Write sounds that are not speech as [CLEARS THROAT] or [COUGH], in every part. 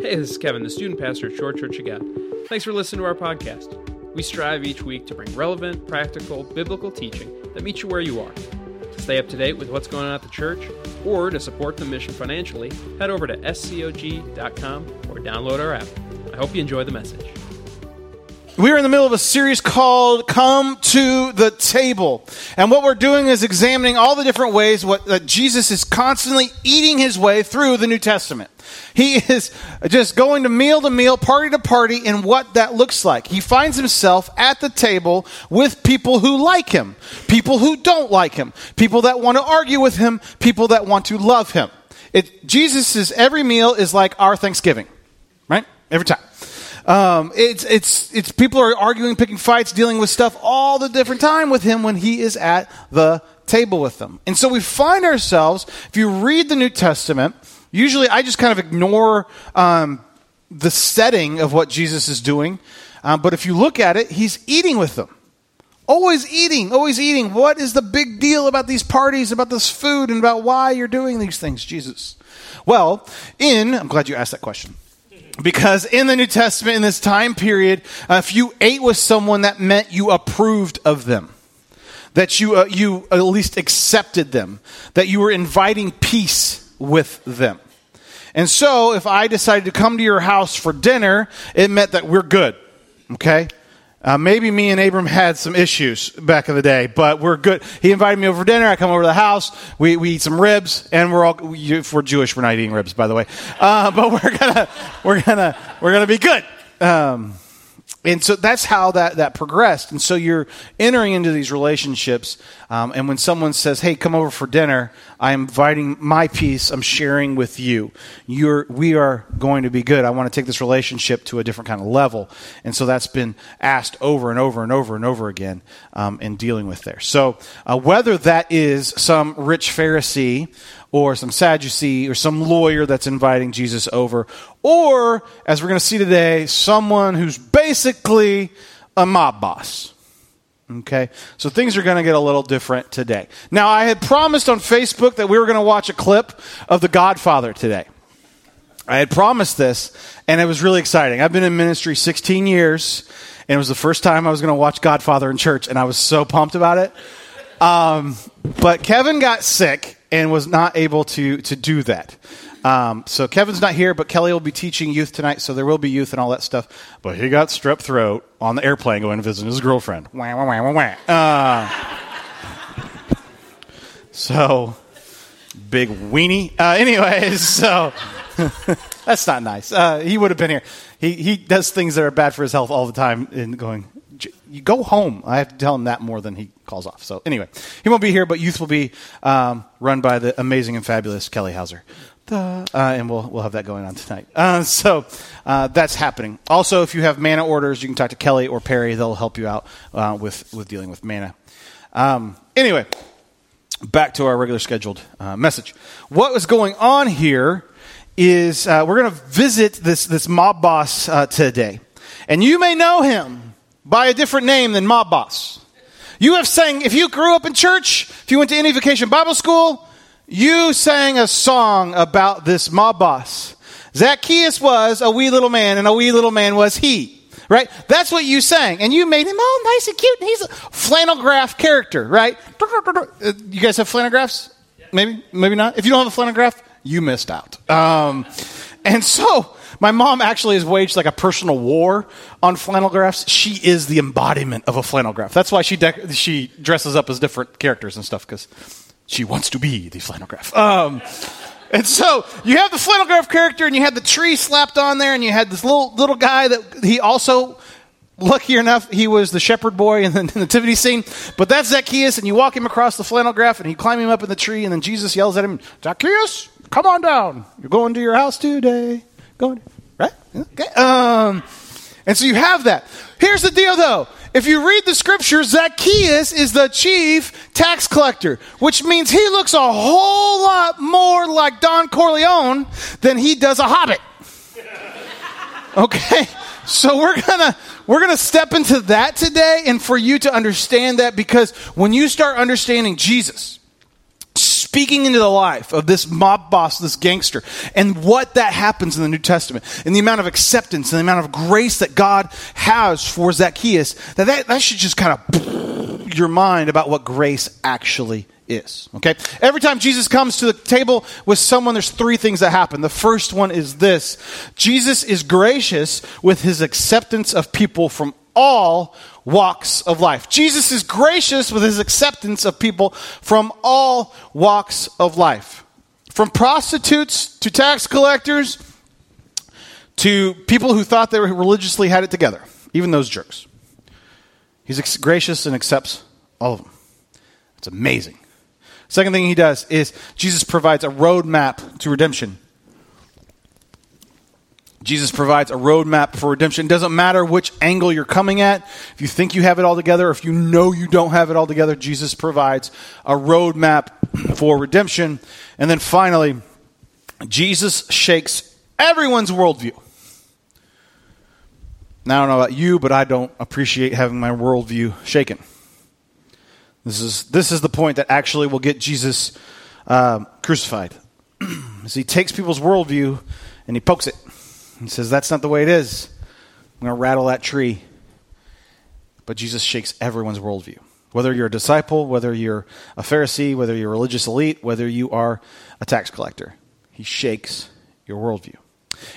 Hey, this is Kevin, the student pastor at Short Church of God. Thanks for listening to our podcast. We strive each week to bring relevant, practical, biblical teaching that meets you where you are. To stay up to date with what's going on at the church, or to support the mission financially, head over to scog.com or download our app. I hope you enjoy the message. We are in the middle of a series called Come to the Table. And what we're doing is examining all the different ways what, that Jesus is constantly eating his way through the New Testament. He is just going to meal to meal, party to party, and what that looks like. He finds himself at the table with people who like him, people who don't like him, people that want to argue with him, people that want to love him. Jesus' every meal is like our Thanksgiving, right? Every time. Um, it's it's it's people are arguing, picking fights, dealing with stuff all the different time with him when he is at the table with them. And so we find ourselves, if you read the New Testament, usually I just kind of ignore um, the setting of what Jesus is doing, um, but if you look at it, he's eating with them. Always eating, always eating. What is the big deal about these parties, about this food, and about why you're doing these things, Jesus? Well, in, I'm glad you asked that question. Because in the New Testament, in this time period, uh, if you ate with someone, that meant you approved of them. That you, uh, you at least accepted them. That you were inviting peace with them. And so, if I decided to come to your house for dinner, it meant that we're good. Okay? Uh, maybe me and Abram had some issues back in the day, but we're good. He invited me over for dinner. I come over to the house. We, we eat some ribs, and we're all. We, if we're Jewish, we're not eating ribs, by the way. Uh, [LAUGHS] but we're gonna we're gonna we're gonna be good. Um, and so that's how that, that progressed. And so you're entering into these relationships. Um, and when someone says, Hey, come over for dinner, I'm inviting my peace, I'm sharing with you. You're, we are going to be good. I want to take this relationship to a different kind of level. And so that's been asked over and over and over and over again um, in dealing with there. So uh, whether that is some rich Pharisee or some Sadducee or some lawyer that's inviting Jesus over, or, as we're going to see today, someone who's basically a mob boss. Okay, so things are going to get a little different today. Now, I had promised on Facebook that we were going to watch a clip of The Godfather today. I had promised this, and it was really exciting. I've been in ministry 16 years, and it was the first time I was going to watch Godfather in church, and I was so pumped about it. Um, but Kevin got sick, and was not able to to do that. Um, so Kevin's not here, but Kelly will be teaching youth tonight, so there will be youth and all that stuff. But he got strep throat on the airplane going to visit his girlfriend. Wah, wah, wah, wah, wah. Uh, so big weenie. Uh, anyways, so [LAUGHS] that's not nice. Uh, he would have been here. He he does things that are bad for his health all the time, and going you go home. I have to tell him that more than he calls off. So anyway, he won't be here, but youth will be um, run by the amazing and fabulous Kelly Hauser. Uh, and we'll we'll have that going on tonight. Uh, so uh, that's happening. Also, if you have mana orders, you can talk to Kelly or Perry. They'll help you out uh, with with dealing with mana. Um, anyway, back to our regular scheduled uh, message. What was going on here is uh, we're going to visit this this mob boss today, and you may know him by a different name than mob boss. You have sang, if you grew up in church, if you went to any vacation Bible school, you sang a song about this mob boss. Zacchaeus was a wee little man, and a wee little man was he. Right? That's what you sang. And you made him all nice and cute, and he's a flannel graph character, right? You guys have flannel graphs? Maybe, maybe not. If you don't have a flannel graph, you missed out. Um, and so, my mom actually has waged like a personal war on flannel graphs. She is the embodiment of a flannel graph. That's why she she dresses up as different characters and stuff because she wants to be the flannel graph. Um, and so you have the flannel graph character, and you had the tree slapped on there, and you had this little little guy that he also. Lucky enough, he was the shepherd boy in the nativity scene. But that's Zacchaeus, and you walk him across the flannel graph, and you climb him up in the tree, and then Jesus yells at him, Zacchaeus, come on down. You're going to your house today. Going, right? Okay. Um, and so you have that. Here's the deal, though. If you read the scripture, Zacchaeus is the chief tax collector, which means he looks a whole lot more like Don Corleone than he does a hobbit. [LAUGHS] Okay? So we're gonna we're gonna step into that today and for you to understand that because when you start understanding Jesus, speaking into the life of this mob boss, this gangster, and what that happens in the New Testament, and the amount of acceptance and the amount of grace that God has for Zacchaeus, that that, that should just kind of [SNIFFS] your mind about what grace actually is. Okay? Every time Jesus comes to the table with someone, there's three things that happen. The first one is this Jesus is gracious with his acceptance of people from all walks of life. Jesus is gracious with his acceptance of people from all walks of life. From prostitutes to tax collectors to people who thought they were religiously had it together, even those jerks. He's gracious and accepts all of them. It's amazing. Second thing he does is Jesus provides a roadmap to redemption. Jesus provides a roadmap for redemption. It doesn't matter which angle you're coming at. If you think you have it all together, if you know you don't have it all together, Jesus provides a roadmap for redemption. And then finally, Jesus shakes everyone's worldview. Now, I don't know about you, but I don't appreciate having my worldview shaken. This is, this is the point that actually will get Jesus uh, crucified. [CLEARS THROAT] As he takes people's worldview and he pokes it. He says, That's not the way it is. I'm going to rattle that tree. But Jesus shakes everyone's worldview. Whether you're a disciple, whether you're a Pharisee, whether you're a religious elite, whether you are a tax collector, he shakes your worldview.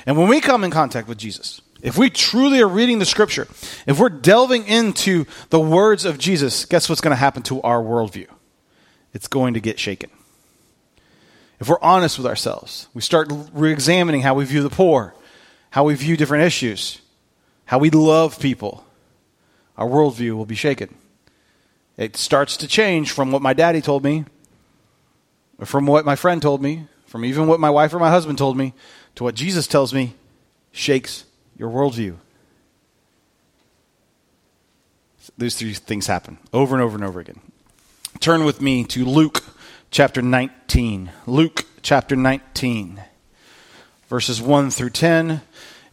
And when we come in contact with Jesus, if we truly are reading the scripture, if we're delving into the words of Jesus, guess what's going to happen to our worldview? It's going to get shaken. If we're honest with ourselves, we start re examining how we view the poor, how we view different issues, how we love people, our worldview will be shaken. It starts to change from what my daddy told me, from what my friend told me, from even what my wife or my husband told me, to what Jesus tells me, shakes your worldview. These three things happen over and over and over again. Turn with me to Luke chapter 19. Luke chapter 19, verses 1 through 10.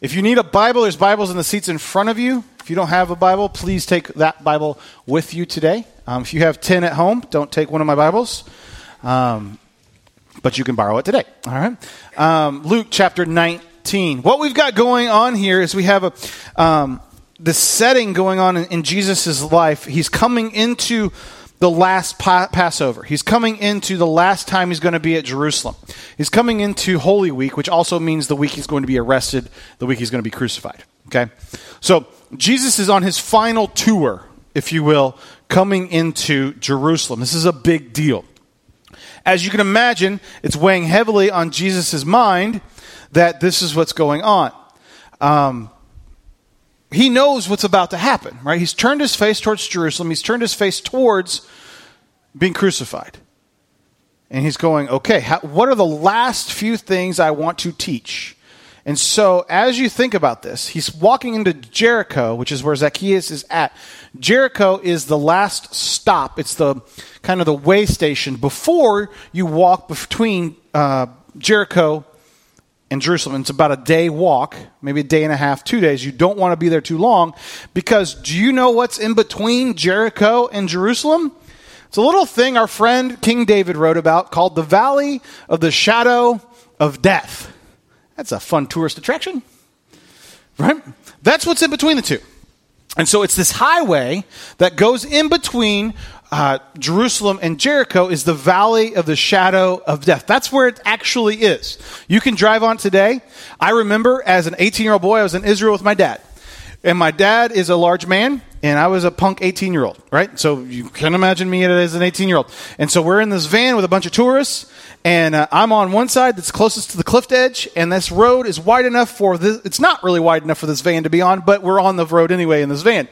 If you need a Bible, there's Bibles in the seats in front of you. If you don't have a Bible, please take that Bible with you today. Um, if you have 10 at home, don't take one of my Bibles. Um, but you can borrow it today. All right. Um, Luke chapter 19. What we've got going on here is we have a um, the setting going on in, in Jesus' life. He's coming into the last pa- Passover. He's coming into the last time he's going to be at Jerusalem. He's coming into Holy Week, which also means the week he's going to be arrested, the week he's going to be crucified. Okay? So, Jesus is on his final tour, if you will, coming into Jerusalem. This is a big deal. As you can imagine, it's weighing heavily on Jesus' mind that this is what's going on. Um, he knows what's about to happen, right? He's turned his face towards Jerusalem. He's turned his face towards being crucified. And he's going, okay, how, what are the last few things I want to teach? And so, as you think about this, he's walking into Jericho, which is where Zacchaeus is at. Jericho is the last stop. It's the kind of the way station before you walk between uh, Jericho in Jerusalem. It's about a day walk, maybe a day and a half, two days. You don't want to be there too long because do you know what's in between Jericho and Jerusalem? It's a little thing our friend King David wrote about called the Valley of the Shadow of Death. That's a fun tourist attraction, right? That's what's in between the two. And so it's this highway that goes in between uh, Jerusalem and Jericho is the valley of the shadow of death. That's where it actually is. You can drive on today. I remember as an 18 year old boy, I was in Israel with my dad. And my dad is a large man, and I was a punk 18 year old, right? So you can imagine me as an 18 year old. And so we're in this van with a bunch of tourists, and uh, I'm on one side that's closest to the cliff edge, and this road is wide enough for this. It's not really wide enough for this van to be on, but we're on the road anyway in this van.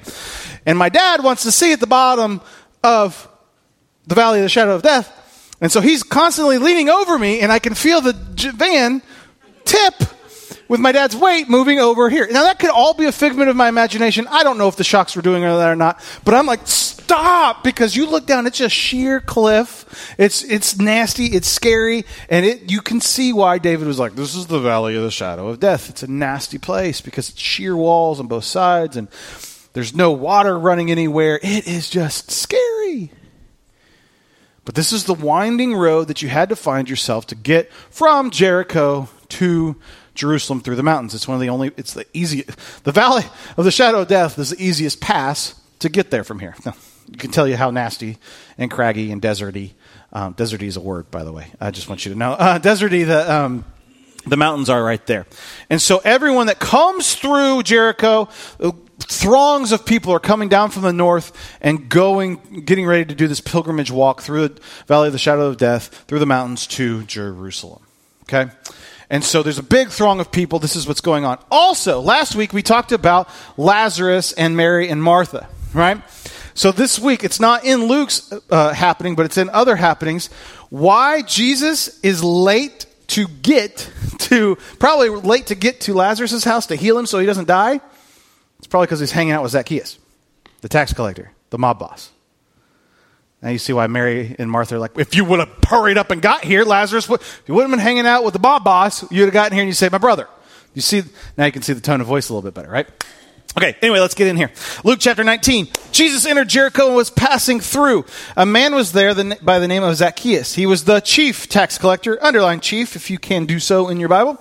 And my dad wants to see at the bottom of the valley of the shadow of death. And so he's constantly leaning over me, and I can feel the van tip with my dad's weight moving over here. Now, that could all be a figment of my imagination. I don't know if the shocks were doing that or not, but I'm like, stop, because you look down, it's just sheer cliff. It's, it's nasty, it's scary, and it, you can see why David was like, this is the valley of the shadow of death. It's a nasty place because it's sheer walls on both sides, and there's no water running anywhere. It is just scary. But this is the winding road that you had to find yourself to get from Jericho to Jerusalem through the mountains. It's one of the only, it's the easiest, the valley of the shadow of death is the easiest pass to get there from here. Now, you can tell you how nasty and craggy and deserty. Um, deserty is a word, by the way. I just want you to know. Uh, deserty, the, um, the mountains are right there. And so everyone that comes through Jericho, throngs of people are coming down from the north and going, getting ready to do this pilgrimage walk through the valley of the shadow of death, through the mountains to Jerusalem. Okay? And so there's a big throng of people. This is what's going on. Also, last week we talked about Lazarus and Mary and Martha, right? So this week, it's not in Luke's uh, happening, but it's in other happenings. Why Jesus is late to get to, probably late to get to Lazarus' house to heal him so he doesn't die. It's probably because he's hanging out with Zacchaeus, the tax collector, the mob boss. Now you see why Mary and Martha are like, if you would have hurried up and got here, Lazarus, if you would have been hanging out with the mob boss, you'd have gotten here and you saved my brother. You see, now you can see the tone of voice a little bit better, right? Okay, anyway, let's get in here. Luke chapter 19. Jesus entered Jericho and was passing through. A man was there by the name of Zacchaeus. He was the chief tax collector, underline chief if you can do so in your Bible.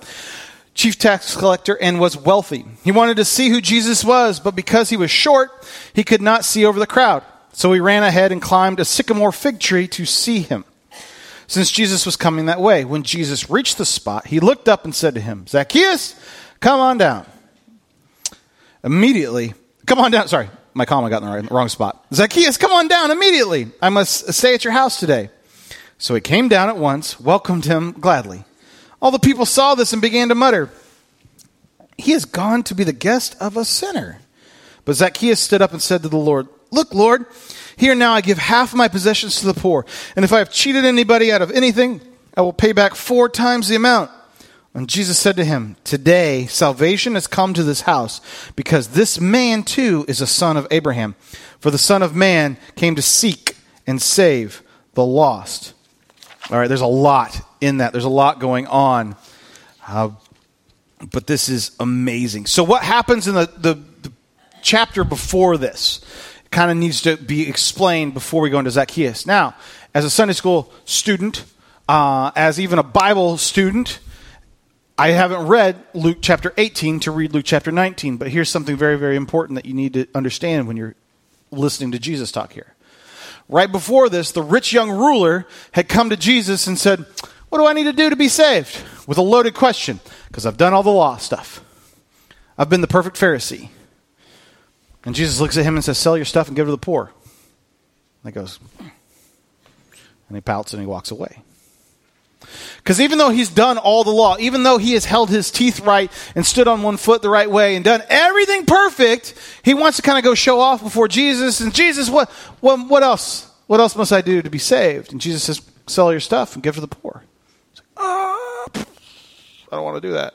Chief tax collector and was wealthy. He wanted to see who Jesus was, but because he was short, he could not see over the crowd. So he ran ahead and climbed a sycamore fig tree to see him. Since Jesus was coming that way, when Jesus reached the spot, he looked up and said to him, Zacchaeus, come on down. Immediately, come on down. Sorry, my comma got in the wrong spot. Zacchaeus, come on down immediately. I must stay at your house today. So he came down at once, welcomed him gladly. All the people saw this and began to mutter, He has gone to be the guest of a sinner. But Zacchaeus stood up and said to the Lord, Look, Lord, here now I give half my possessions to the poor. And if I have cheated anybody out of anything, I will pay back four times the amount. And Jesus said to him, Today salvation has come to this house, because this man too is a son of Abraham. For the Son of Man came to seek and save the lost. All right, there's a lot in that. There's a lot going on. Uh, but this is amazing. So, what happens in the, the, the chapter before this kind of needs to be explained before we go into Zacchaeus. Now, as a Sunday school student, uh, as even a Bible student, I haven't read Luke chapter 18 to read Luke chapter 19, but here's something very, very important that you need to understand when you're listening to Jesus talk here. Right before this, the rich young ruler had come to Jesus and said, What do I need to do to be saved? With a loaded question, because I've done all the law stuff. I've been the perfect Pharisee. And Jesus looks at him and says, Sell your stuff and give to the poor. And he goes, and he pouts and he walks away. Because even though he's done all the law, even though he has held his teeth right and stood on one foot the right way and done everything perfect, he wants to kind of go show off before Jesus. And Jesus, what, what, what else? What else must I do to be saved? And Jesus says, sell your stuff and give to the poor. Oh, I don't want to do that.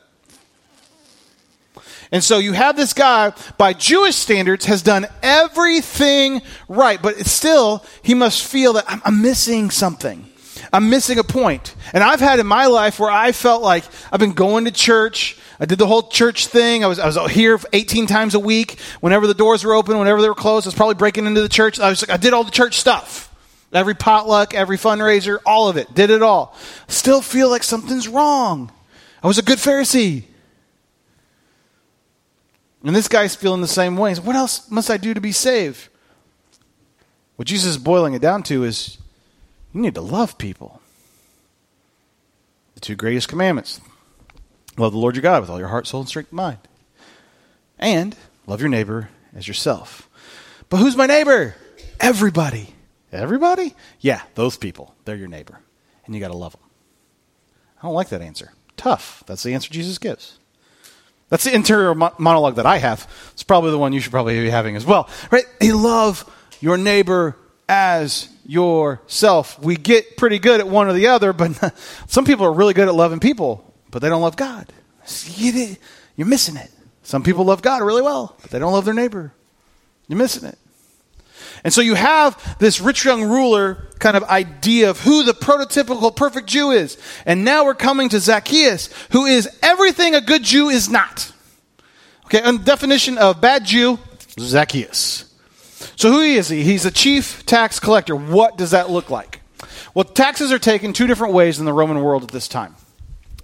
And so you have this guy, by Jewish standards, has done everything right, but still, he must feel that I'm, I'm missing something. I'm missing a point. And I've had in my life where I felt like I've been going to church. I did the whole church thing. I was, I was here 18 times a week. Whenever the doors were open, whenever they were closed, I was probably breaking into the church. I was like, I did all the church stuff. Every potluck, every fundraiser, all of it. Did it all. Still feel like something's wrong. I was a good Pharisee. And this guy's feeling the same way. what else must I do to be saved? What Jesus is boiling it down to is you need to love people. The two greatest commandments love the Lord your God with all your heart, soul, and strength and mind. And love your neighbor as yourself. But who's my neighbor? Everybody. Everybody? Yeah, those people. They're your neighbor. And you got to love them. I don't like that answer. Tough. That's the answer Jesus gives. That's the interior monologue that I have. It's probably the one you should probably be having as well. Right? You love your neighbor as yourself. We get pretty good at one or the other, but [LAUGHS] some people are really good at loving people, but they don't love God. You're missing it. Some people love God really well, but they don't love their neighbor. You're missing it. And so you have this rich young ruler kind of idea of who the prototypical perfect Jew is. And now we're coming to Zacchaeus, who is everything a good Jew is not. Okay, and definition of bad Jew, Zacchaeus. So who is he? He's a chief tax collector. What does that look like? Well, taxes are taken two different ways in the Roman world at this time.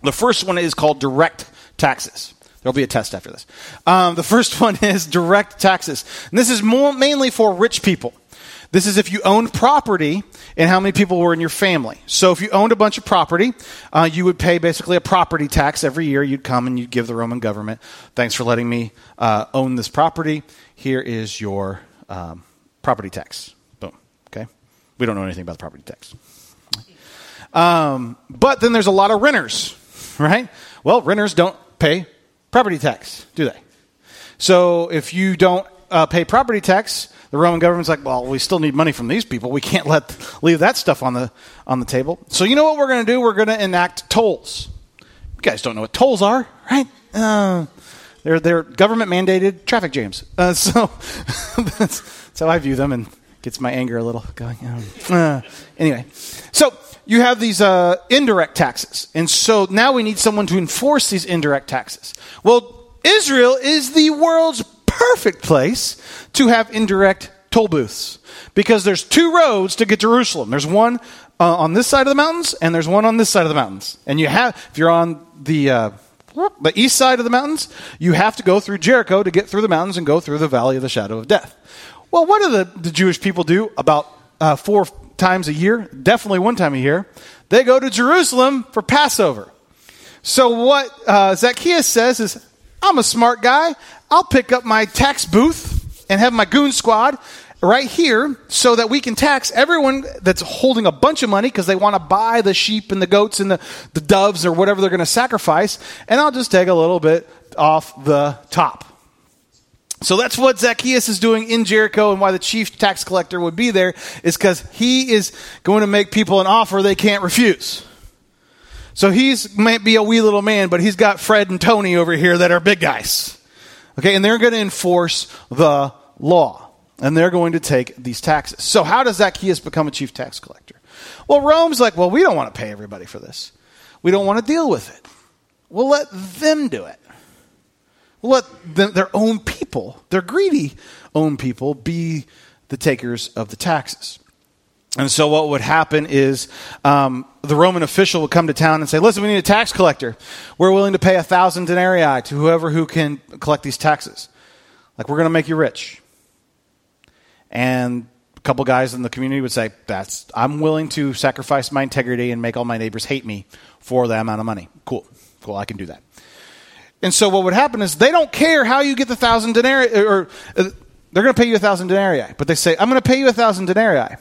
The first one is called direct taxes. There'll be a test after this. Um, the first [LAUGHS] one is direct taxes. And this is more, mainly for rich people. This is if you owned property and how many people were in your family. So if you owned a bunch of property, uh, you would pay basically a property tax every year. You'd come and you'd give the Roman government, thanks for letting me uh, own this property. Here is your um, property tax. Boom. Okay? We don't know anything about the property tax. Um, but then there's a lot of renters, [LAUGHS] right? Well, renters don't pay property tax, do they? So if you don't uh, pay property tax, the Roman government's like, well, we still need money from these people. We can't let leave that stuff on the on the table. So you know what we're going to do? We're going to enact tolls. You guys don't know what tolls are, right? Uh, they're they're government mandated traffic jams. Uh, [LAUGHS] so that's, that's, how I view them, and gets my anger a little going. Um, uh, anyway, so you have these uh, indirect taxes, and so now we need someone to enforce these indirect taxes. Well, Israel is the world's perfect place to have indirect toll booths because there's two roads to get to Jerusalem. There's one uh, on this side of the mountains, and there's one on this side of the mountains. And you have, if you're on the uh, the east side of the mountains, you have to go through Jericho to get through the mountains and go through the valley of the shadow of death. Well, what do the, the Jewish people do about uh, four times a year? Definitely one time a year. They go to Jerusalem for Passover. So what uh, Zacchaeus says is, I'm a smart guy. I'll pick up my tax booth and have my goon squad right here so that we can tax everyone that's holding a bunch of money because they want to buy the sheep and the goats and the, the doves or whatever they're going to sacrifice. And I'll just take a little bit off the top. So that's what Zacchaeus is doing in Jericho and why the chief tax collector would be there is because he is going to make people an offer they can't refuse. So he's might be a wee little man, but he's got Fred and Tony over here that are big guys. Okay, and they're going to enforce the law. And they're going to take these taxes. So, how does Zacchaeus become a chief tax collector? Well, Rome's like, well, we don't want to pay everybody for this. We don't want to deal with it. We'll let them do it. Let them, their own people, their greedy own people, be the takers of the taxes. And so, what would happen is um, the Roman official would come to town and say, Listen, we need a tax collector. We're willing to pay a thousand denarii to whoever who can collect these taxes. Like, we're going to make you rich. And a couple guys in the community would say, That's, I'm willing to sacrifice my integrity and make all my neighbors hate me for that amount of money. Cool. Cool, I can do that. And so, what would happen is they don't care how you get the thousand denarii, or uh, they're going to pay you a thousand denarii, but they say, I'm going to pay you a thousand denarii.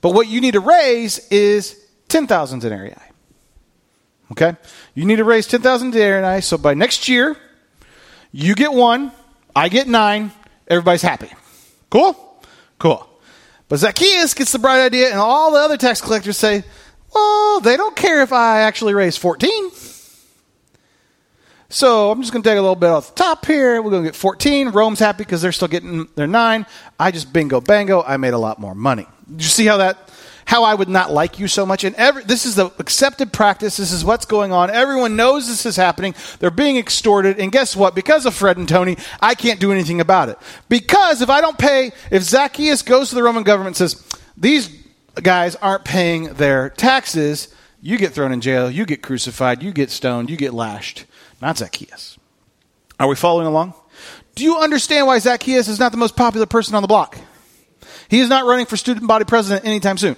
But what you need to raise is 10,000 denarii. Okay? You need to raise 10,000 denarii, so by next year, you get one, I get nine, everybody's happy. Cool? Cool. But Zacchaeus gets the bright idea, and all the other tax collectors say, well, they don't care if I actually raise 14. So I'm just going to take a little bit off the top here. We're going to get 14. Rome's happy because they're still getting their nine. I just bingo bango. I made a lot more money. Did you see how that? How I would not like you so much, and every, this is the accepted practice. This is what's going on. Everyone knows this is happening. They're being extorted, and guess what? Because of Fred and Tony, I can't do anything about it. Because if I don't pay, if Zacchaeus goes to the Roman government and says these guys aren't paying their taxes, you get thrown in jail, you get crucified, you get stoned, you get lashed. Not Zacchaeus. Are we following along? Do you understand why Zacchaeus is not the most popular person on the block? He is not running for student body president anytime soon.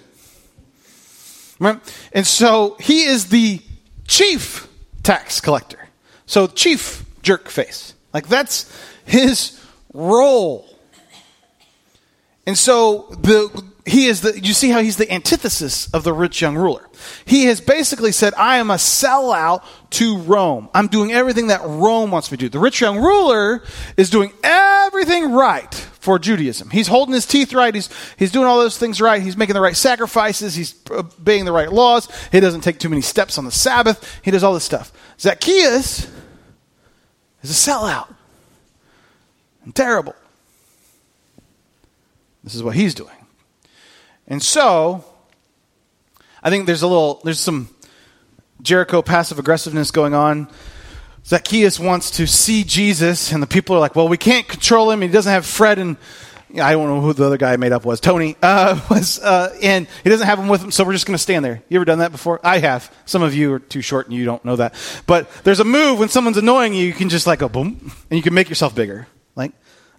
Right? And so he is the chief tax collector. So chief jerk face. Like that's his role. And so the he is the you see how he's the antithesis of the rich young ruler. He has basically said, I am a sellout to Rome. I'm doing everything that Rome wants me to do. The rich young ruler is doing everything right for Judaism. He's holding his teeth right. He's, he's doing all those things right. He's making the right sacrifices. He's obeying the right laws. He doesn't take too many steps on the Sabbath. He does all this stuff. Zacchaeus is a sellout. And terrible. This is what he's doing. And so, I think there's a little, there's some Jericho passive aggressiveness going on. Zacchaeus wants to see Jesus, and the people are like, well, we can't control him. He doesn't have Fred and I don't know who the other guy I made up was. Tony uh, [LAUGHS] was, uh, and he doesn't have him with him, so we're just going to stand there. You ever done that before? I have. Some of you are too short and you don't know that. But there's a move when someone's annoying you. You can just like go boom, and you can make yourself bigger.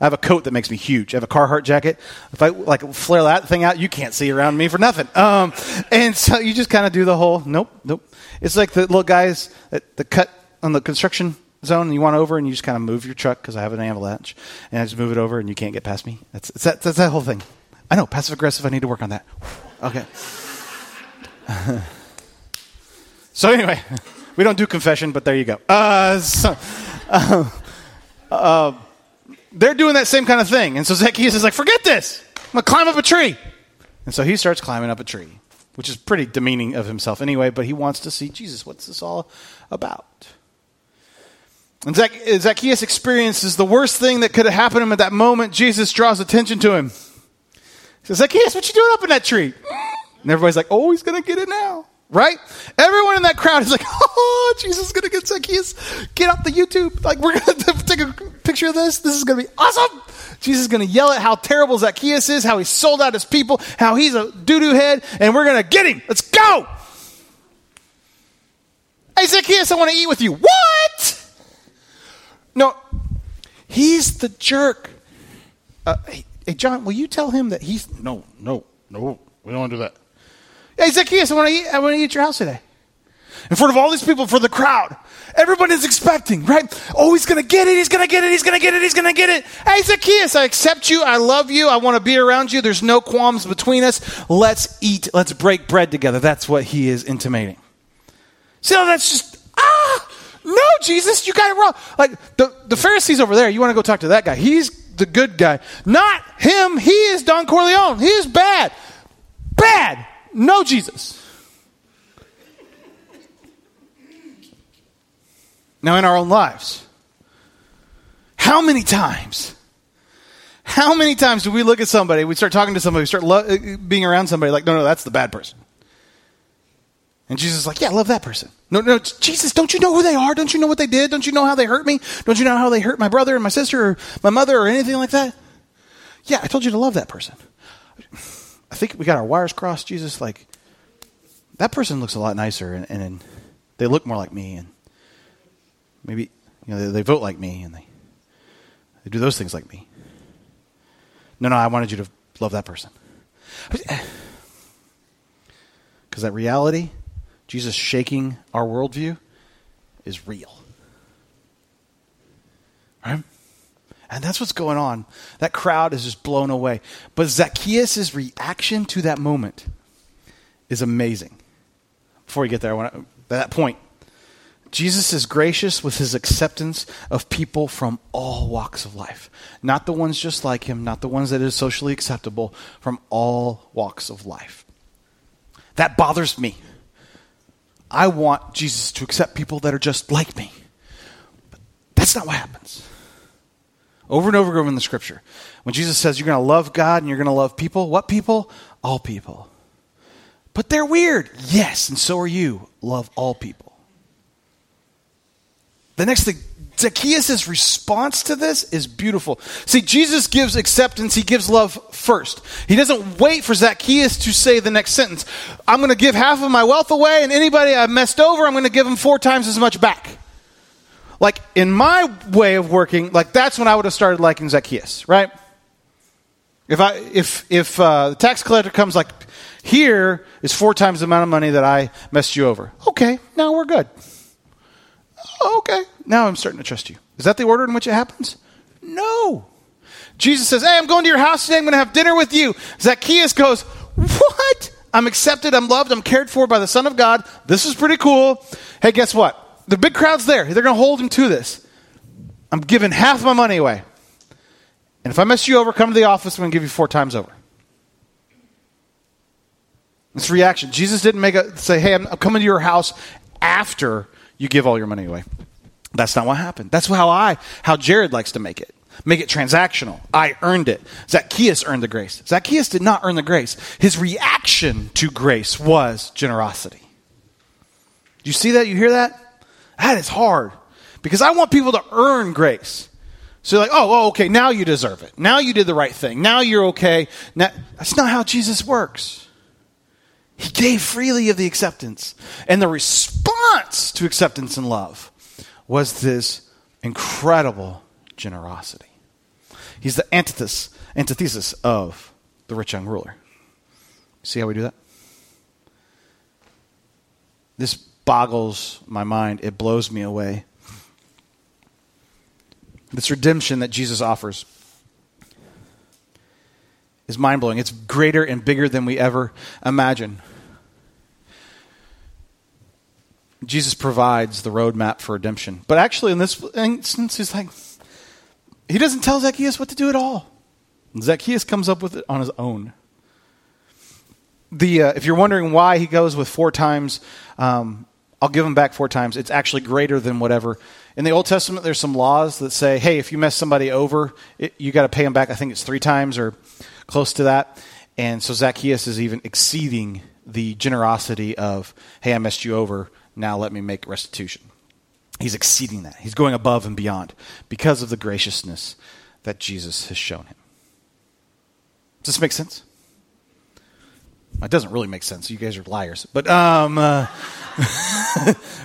I have a coat that makes me huge. I have a Carhartt jacket. If I like flare that thing out, you can't see around me for nothing. Um, and so you just kind of do the whole nope, nope. It's like the little guys that the cut on the construction zone and you want over and you just kind of move your truck because I have an avalanche and I just move it over and you can't get past me. That's, that, that's that whole thing. I know, passive aggressive. I need to work on that. [LAUGHS] Okay. [LAUGHS] so anyway, [LAUGHS] we don't do confession, but there you go. Uh, so, uh, uh, they're doing that same kind of thing. And so Zacchaeus is like, forget this. I'm going to climb up a tree. And so he starts climbing up a tree, which is pretty demeaning of himself anyway, but he wants to see Jesus. What's this all about? And Zacchaeus experiences the worst thing that could have happened to him at that moment. Jesus draws attention to him. He says, Zacchaeus, what you doing up in that tree? And everybody's like, oh, he's going to get it now. Right? Everyone in that crowd is like, [LAUGHS] oh, Jesus is going to get Zacchaeus. Get out the YouTube. Like, we're going [LAUGHS] to take a picture of this. This is going to be awesome. Jesus is going to yell at how terrible Zacchaeus is, how he sold out his people, how he's a doo doo head, and we're going to get him. Let's go. Hey, Zacchaeus, I want to eat with you. What? No, he's the jerk. Uh, hey, hey, John, will you tell him that he's. No, no, no. We don't want to do that. Hey, Zacchaeus, I want to eat, I want to eat at your house today. In front of all these people, for the crowd. Everybody's expecting, right? Oh, he's going to get it. He's going to get it. He's going to get it. He's going to get it. Hey, Zacchaeus, I accept you. I love you. I want to be around you. There's no qualms between us. Let's eat. Let's break bread together. That's what he is intimating. See how that's just, ah, no, Jesus, you got it wrong. Like the, the Pharisees over there, you want to go talk to that guy. He's the good guy. Not him. He is Don Corleone. He is bad. Bad. No, Jesus. Now, in our own lives, how many times, how many times do we look at somebody, we start talking to somebody, we start lo- being around somebody like, no, no, that's the bad person. And Jesus is like, yeah, I love that person. No, no, Jesus, don't you know who they are? Don't you know what they did? Don't you know how they hurt me? Don't you know how they hurt my brother and my sister or my mother or anything like that? Yeah, I told you to love that person. I think we got our wires crossed, Jesus. Like, that person looks a lot nicer and, and, and they look more like me and maybe, you know, they, they vote like me and they, they do those things like me. No, no, I wanted you to love that person. [SIGHS] Because that reality Jesus shaking our worldview is real. Right? And that's what's going on. That crowd is just blown away. But Zacchaeus' reaction to that moment is amazing. Before we get there, I want to, that point. Jesus is gracious with his acceptance of people from all walks of life. Not the ones just like him, not the ones that is socially acceptable, from all walks of life. That bothers me. I want Jesus to accept people that are just like me. But that's not what happens. Over and over in the scripture. When Jesus says you're going to love God and you're going to love people, what people? All people. But they're weird. Yes, and so are you. Love all people. The next thing, Zacchaeus' response to this is beautiful. See, Jesus gives acceptance, he gives love first. He doesn't wait for Zacchaeus to say the next sentence. I'm going to give half of my wealth away, and anybody I've messed over, I'm going to give them four times as much back. Like, in my way of working, like, that's when I would have started liking Zacchaeus, right? If, I, if, if uh, the tax collector comes like, here is four times the amount of money that I messed you over. Okay, now we're good. Okay, now I'm starting to trust you. Is that the order in which it happens? No. Jesus says, Hey, I'm going to your house today. I'm going to have dinner with you. Zacchaeus goes, What? I'm accepted. I'm loved. I'm cared for by the Son of God. This is pretty cool. Hey, guess what? The big crowd's there. They're going to hold him to this. I'm giving half my money away. And if I mess you over, come to the office. I'm going to give you four times over. It's reaction. Jesus didn't make a say, "Hey, I'm coming to your house after you give all your money away." That's not what happened. That's how I, how Jared likes to make it. Make it transactional. I earned it. Zacchaeus earned the grace. Zacchaeus did not earn the grace. His reaction to grace was generosity. Do you see that? You hear that? That is hard. Because I want people to earn grace. So you're like, oh, oh, okay, now you deserve it. Now you did the right thing. Now you're okay. Now, that's not how Jesus works. He gave freely of the acceptance. And the response to acceptance and love was this incredible generosity. He's the antithesis, antithesis of the rich young ruler. See how we do that? This boggles my mind. It blows me away. This redemption that Jesus offers is mind blowing. It's greater and bigger than we ever imagine. Jesus provides the roadmap for redemption. But actually, in this instance, he's like, he doesn't tell Zacchaeus what to do at all. Zacchaeus comes up with it on his own. The, uh, if you're wondering why he goes with four times, um, I'll give them back four times. It's actually greater than whatever. In the Old Testament, there's some laws that say, hey, if you mess somebody over, it, you got to pay them back. I think it's three times or close to that. And so Zacchaeus is even exceeding the generosity of, hey, I messed you over. Now let me make restitution. He's exceeding that. He's going above and beyond because of the graciousness that Jesus has shown him. Does this make sense? It doesn't really make sense. You guys are liars. But, um, uh, [LAUGHS]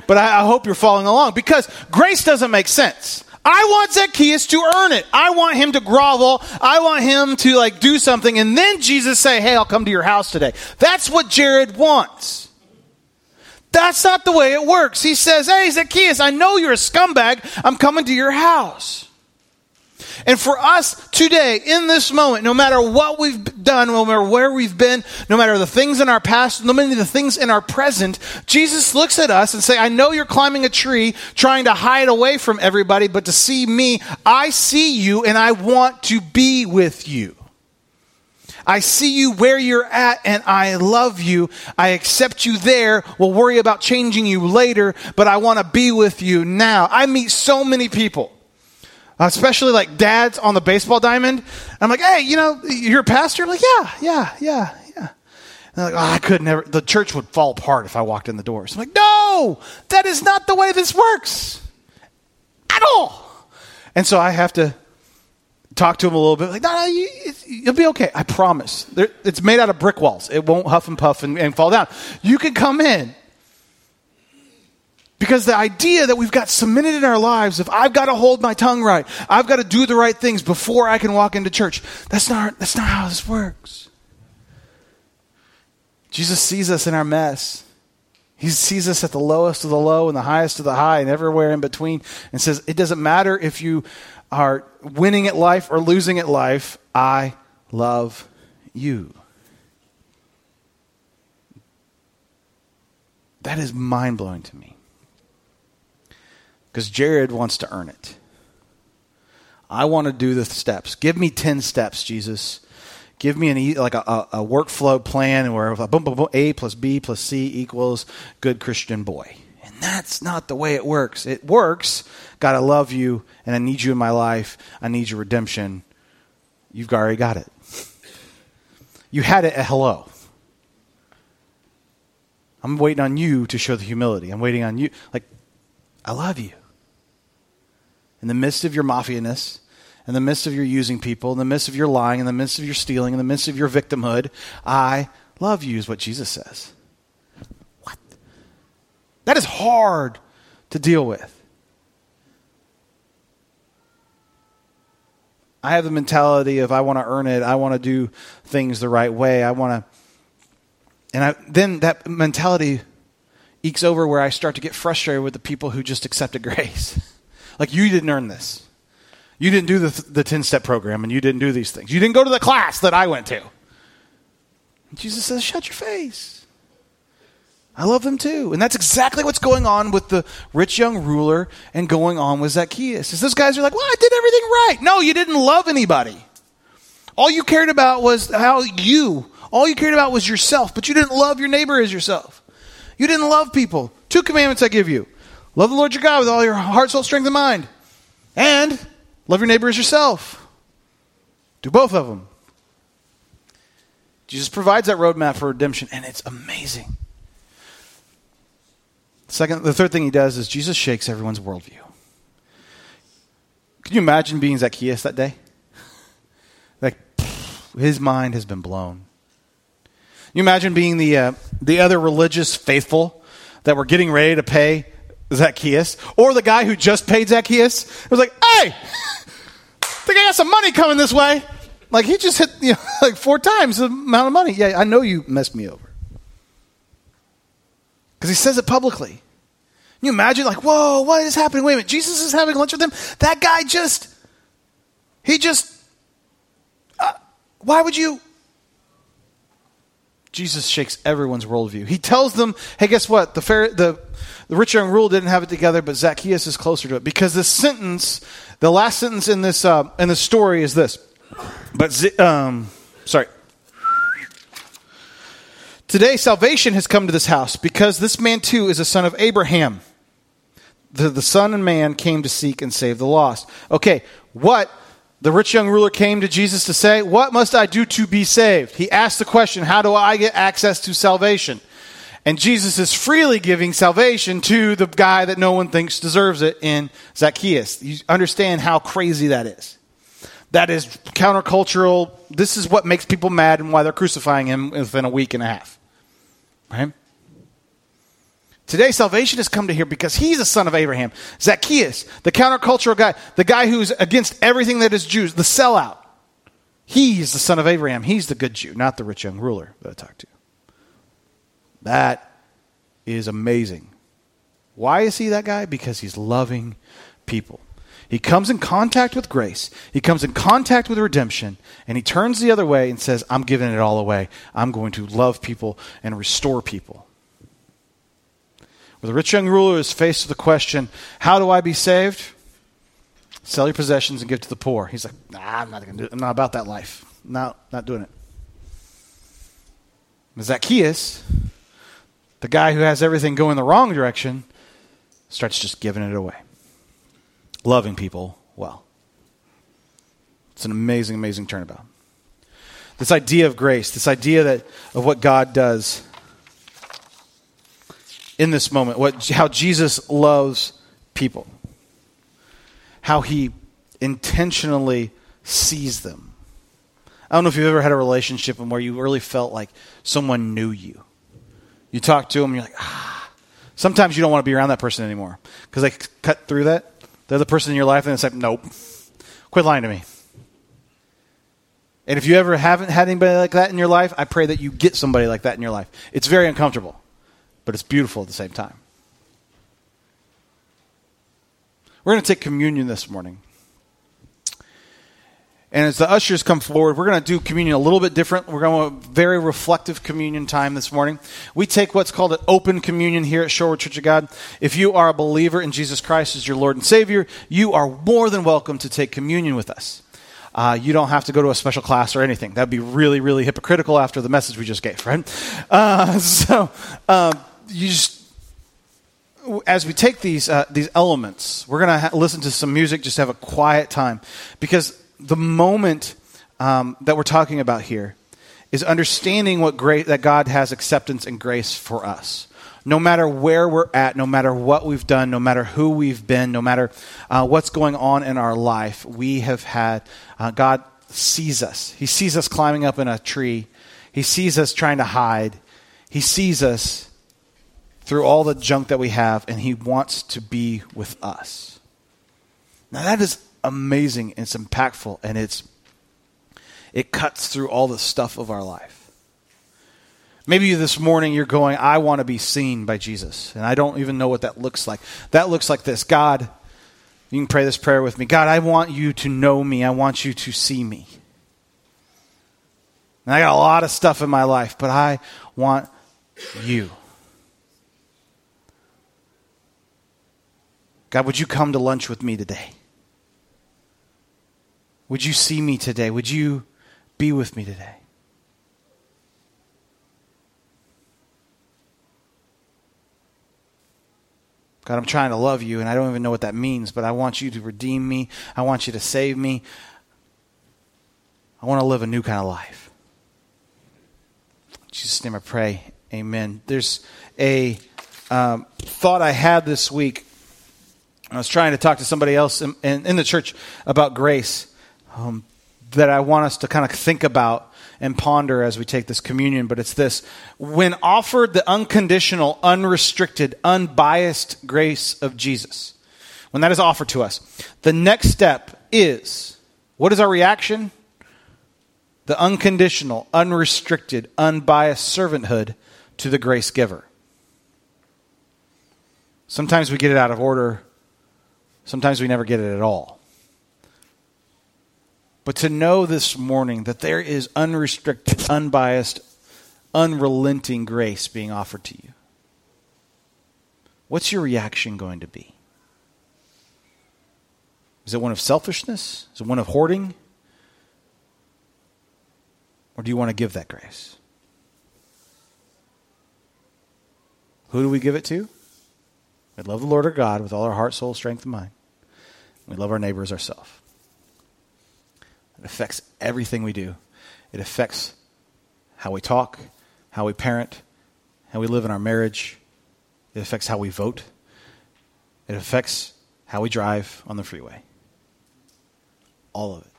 but I, I hope you're following along because grace doesn't make sense. I want Zacchaeus to earn it. I want him to grovel. I want him to like do something and then Jesus say, "Hey, I'll come to your house today." That's what Jared wants. That's not the way it works. He says, Hey, Zacchaeus, I know you're a scumbag. I'm coming to your house. And for us today, in this moment, no matter what we've done, no matter where we've been, no matter the things in our past, no matter the things in our present, Jesus looks at us and say, I know you're climbing a tree trying to hide away from everybody, but to see me, I see you and I want to be with you. I see you where you're at and I love you. I accept you there. We'll worry about changing you later, but I want to be with you now. I meet so many people, Uh, especially like dads on the baseball diamond. I'm like, hey, you know, you're a pastor? I'm like, yeah, yeah, yeah, yeah. And they're like, oh, I could never, the church would fall apart if I walked in the doors. I'm like, no, that is not the way this works at all. And so I have to talk to him a little bit. Like, no, no, you, will be okay. I promise. It's made out of brick walls. It won't huff and puff and, and fall down. You can come in. Because the idea that we've got cemented in our lives of I've got to hold my tongue right, I've got to do the right things before I can walk into church. That's not, that's not how this works. Jesus sees us in our mess. He sees us at the lowest of the low and the highest of the high and everywhere in between and says, It doesn't matter if you are winning at life or losing at life, I love you. That is mind blowing to me. Because Jared wants to earn it. I want to do the steps. Give me 10 steps, Jesus. Give me an like a, a, workflow plan where boom, boom, boom, A plus B plus C equals good Christian boy. And that's not the way it works. It works God, I love you and I need you in my life. I need your redemption. You've already got it. You had it at hello. I'm waiting on you to show the humility. I'm waiting on you. Like, I love you. In the midst of your mafianess, in the midst of your using people, in the midst of your lying, in the midst of your stealing, in the midst of your victimhood, I love you, is what Jesus says. What? That is hard to deal with. I have the mentality of I want to earn it. I want to do things the right way. I want to, and I, then that mentality ekes over where I start to get frustrated with the people who just accepted [LAUGHS] grace. Like you didn't earn this. You didn't do the the ten step program, and you didn't do these things. You didn't go to the class that I went to. And Jesus says, "Shut your face." I love them too. And that's exactly what's going on with the rich young ruler and going on with Zacchaeus. Is those guys are like, well, I did everything right. No, you didn't love anybody. All you cared about was how you, all you cared about was yourself, but you didn't love your neighbor as yourself. You didn't love people. Two commandments I give you. Love the Lord your God with all your heart, soul, strength, and mind. And love your neighbor as yourself. Do both of them. Jesus provides that roadmap for redemption, and it's amazing. Second, the third thing he does is Jesus shakes everyone's worldview. Can you imagine being Zacchaeus that day? [LAUGHS] Like, his mind has been blown. You imagine being the, uh, the other religious faithful that were getting ready to pay Zacchaeus, or the guy who just paid Zacchaeus. It was like, hey, think I got some money coming this way. Like he just hit you know, [LAUGHS] like four times the amount of money. Yeah, I know you messed me over. Because he says it publicly. Can you imagine, like, whoa, what is happening? Wait a minute, Jesus is having lunch with him? That guy just, he just, uh, why would you? Jesus shakes everyone's worldview. He tells them, hey, guess what? The, fair, the, the rich young ruler didn't have it together, but Zacchaeus is closer to it. Because the sentence, the last sentence in this, uh, in the story is this. But, um, sorry. Today, salvation has come to this house because this man too is a son of Abraham. The, the son and man came to seek and save the lost. Okay, what the rich young ruler came to Jesus to say, What must I do to be saved? He asked the question, How do I get access to salvation? And Jesus is freely giving salvation to the guy that no one thinks deserves it in Zacchaeus. You understand how crazy that is. That is countercultural. This is what makes people mad and why they're crucifying him within a week and a half. Right? Today, salvation has come to here because he's a son of Abraham. Zacchaeus, the countercultural guy, the guy who's against everything that is Jews, the sellout. He's the son of Abraham. He's the good Jew, not the rich young ruler that I talked to. That is amazing. Why is he that guy? Because he's loving people. He comes in contact with grace, he comes in contact with redemption, and he turns the other way and says, I'm giving it all away. I'm going to love people and restore people. Where the rich young ruler is faced with the question, How do I be saved? Sell your possessions and give to the poor. He's like, Nah, I'm not going to do it. I'm not about that life. No, not doing it. Zacchaeus, the guy who has everything going the wrong direction, starts just giving it away. Loving people well. It's an amazing, amazing turnabout. This idea of grace, this idea that of what God does in this moment, what, how Jesus loves people, how he intentionally sees them. I don't know if you've ever had a relationship where you really felt like someone knew you. You talk to them, you're like, ah. Sometimes you don't want to be around that person anymore because they cut through that. They're the person in your life, and it's like, nope, quit lying to me. And if you ever haven't had anybody like that in your life, I pray that you get somebody like that in your life. It's very uncomfortable but it's beautiful at the same time. We're going to take communion this morning. And as the ushers come forward, we're going to do communion a little bit different. We're going to have a very reflective communion time this morning. We take what's called an open communion here at Shorewood Church of God. If you are a believer in Jesus Christ as your Lord and Savior, you are more than welcome to take communion with us. Uh, you don't have to go to a special class or anything. That'd be really, really hypocritical after the message we just gave, right? Uh, [LAUGHS] so, um, you just as we take these uh, these elements, we're to ha- listen to some music, just have a quiet time, because the moment um, that we're talking about here is understanding what great that God has acceptance and grace for us. No matter where we're at, no matter what we've done, no matter who we've been, no matter uh, what's going on in our life, we have had uh, God sees us. He sees us climbing up in a tree. He sees us trying to hide. He sees us through all the junk that we have, and He wants to be with us. Now that is amazing it's impactful and it's it cuts through all the stuff of our life. Maybe this morning you're going, I want to be seen by Jesus, and I don't even know what that looks like. That looks like this God, you can pray this prayer with me God, I want you to know me, I want you to see me. And I got a lot of stuff in my life, but I want you. God, would you come to lunch with me today? Would you see me today? Would you be with me today? God, I'm trying to love you, and I don't even know what that means, but I want you to redeem me. I want you to save me. I want to live a new kind of life. In Jesus' name I pray. Amen. There's a um, thought I had this week I was trying to talk to somebody else in, in, in the church about grace um, that I want us to kind of think about and ponder as we take this communion, but it's this. When offered the unconditional, unrestricted, unbiased grace of Jesus, when that is offered to us, the next step is what is our reaction? The unconditional, unrestricted, unbiased servanthood to the grace giver. Sometimes we get it out of order, sometimes we never get it at all. But to know this morning that there is unrestricted, unbiased, unrelenting grace being offered to you, what's your reaction going to be? Is it one of selfishness? Is it one of hoarding? Or do you want to give that grace? Who do we give it to? We love the Lord our God with all our heart, soul, strength, and mind. We love our neighbor as ourselves. It affects everything we do. It affects how we talk, how we parent, how we live in our marriage. It affects how we vote. It affects how we drive on the freeway. All of it.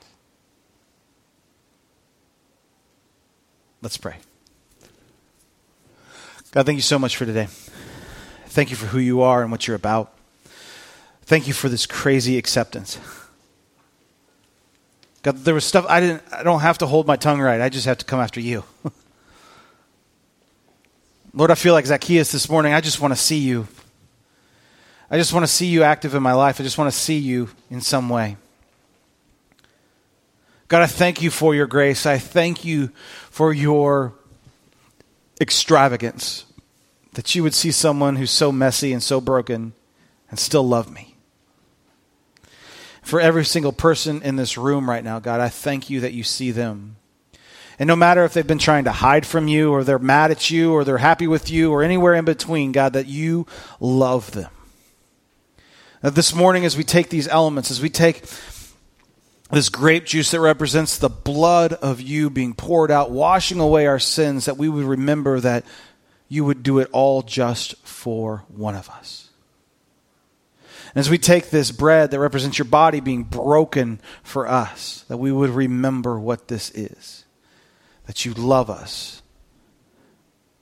Let's pray. God, thank you so much for today. Thank you for who you are and what you're about. Thank you for this crazy acceptance. God, there was stuff I didn't I don't have to hold my tongue right. I just have to come after you. [LAUGHS] Lord, I feel like Zacchaeus this morning. I just want to see you. I just want to see you active in my life. I just want to see you in some way. God, I thank you for your grace. I thank you for your extravagance. That you would see someone who's so messy and so broken and still love me for every single person in this room right now, God, I thank you that you see them. And no matter if they've been trying to hide from you, or they're mad at you, or they're happy with you, or anywhere in between, God, that you love them. That this morning, as we take these elements, as we take this grape juice that represents the blood of you being poured out, washing away our sins, that we would remember that you would do it all just for one of us. And as we take this bread that represents your body being broken for us, that we would remember what this is. That you love us.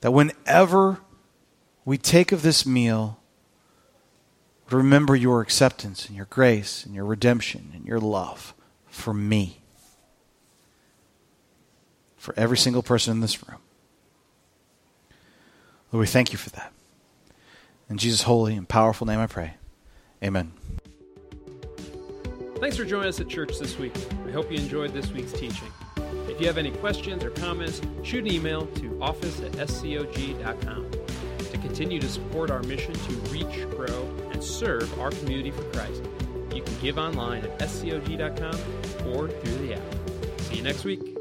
That whenever we take of this meal, remember your acceptance and your grace and your redemption and your love for me. For every single person in this room. Lord, we thank you for that. In Jesus' holy and powerful name I pray. Amen. Thanks for joining us at church this week. I hope you enjoyed this week's teaching. If you have any questions or comments, shoot an email to office at scog.com. To continue to support our mission to reach, grow, and serve our community for Christ, you can give online at scog.com or through the app. See you next week.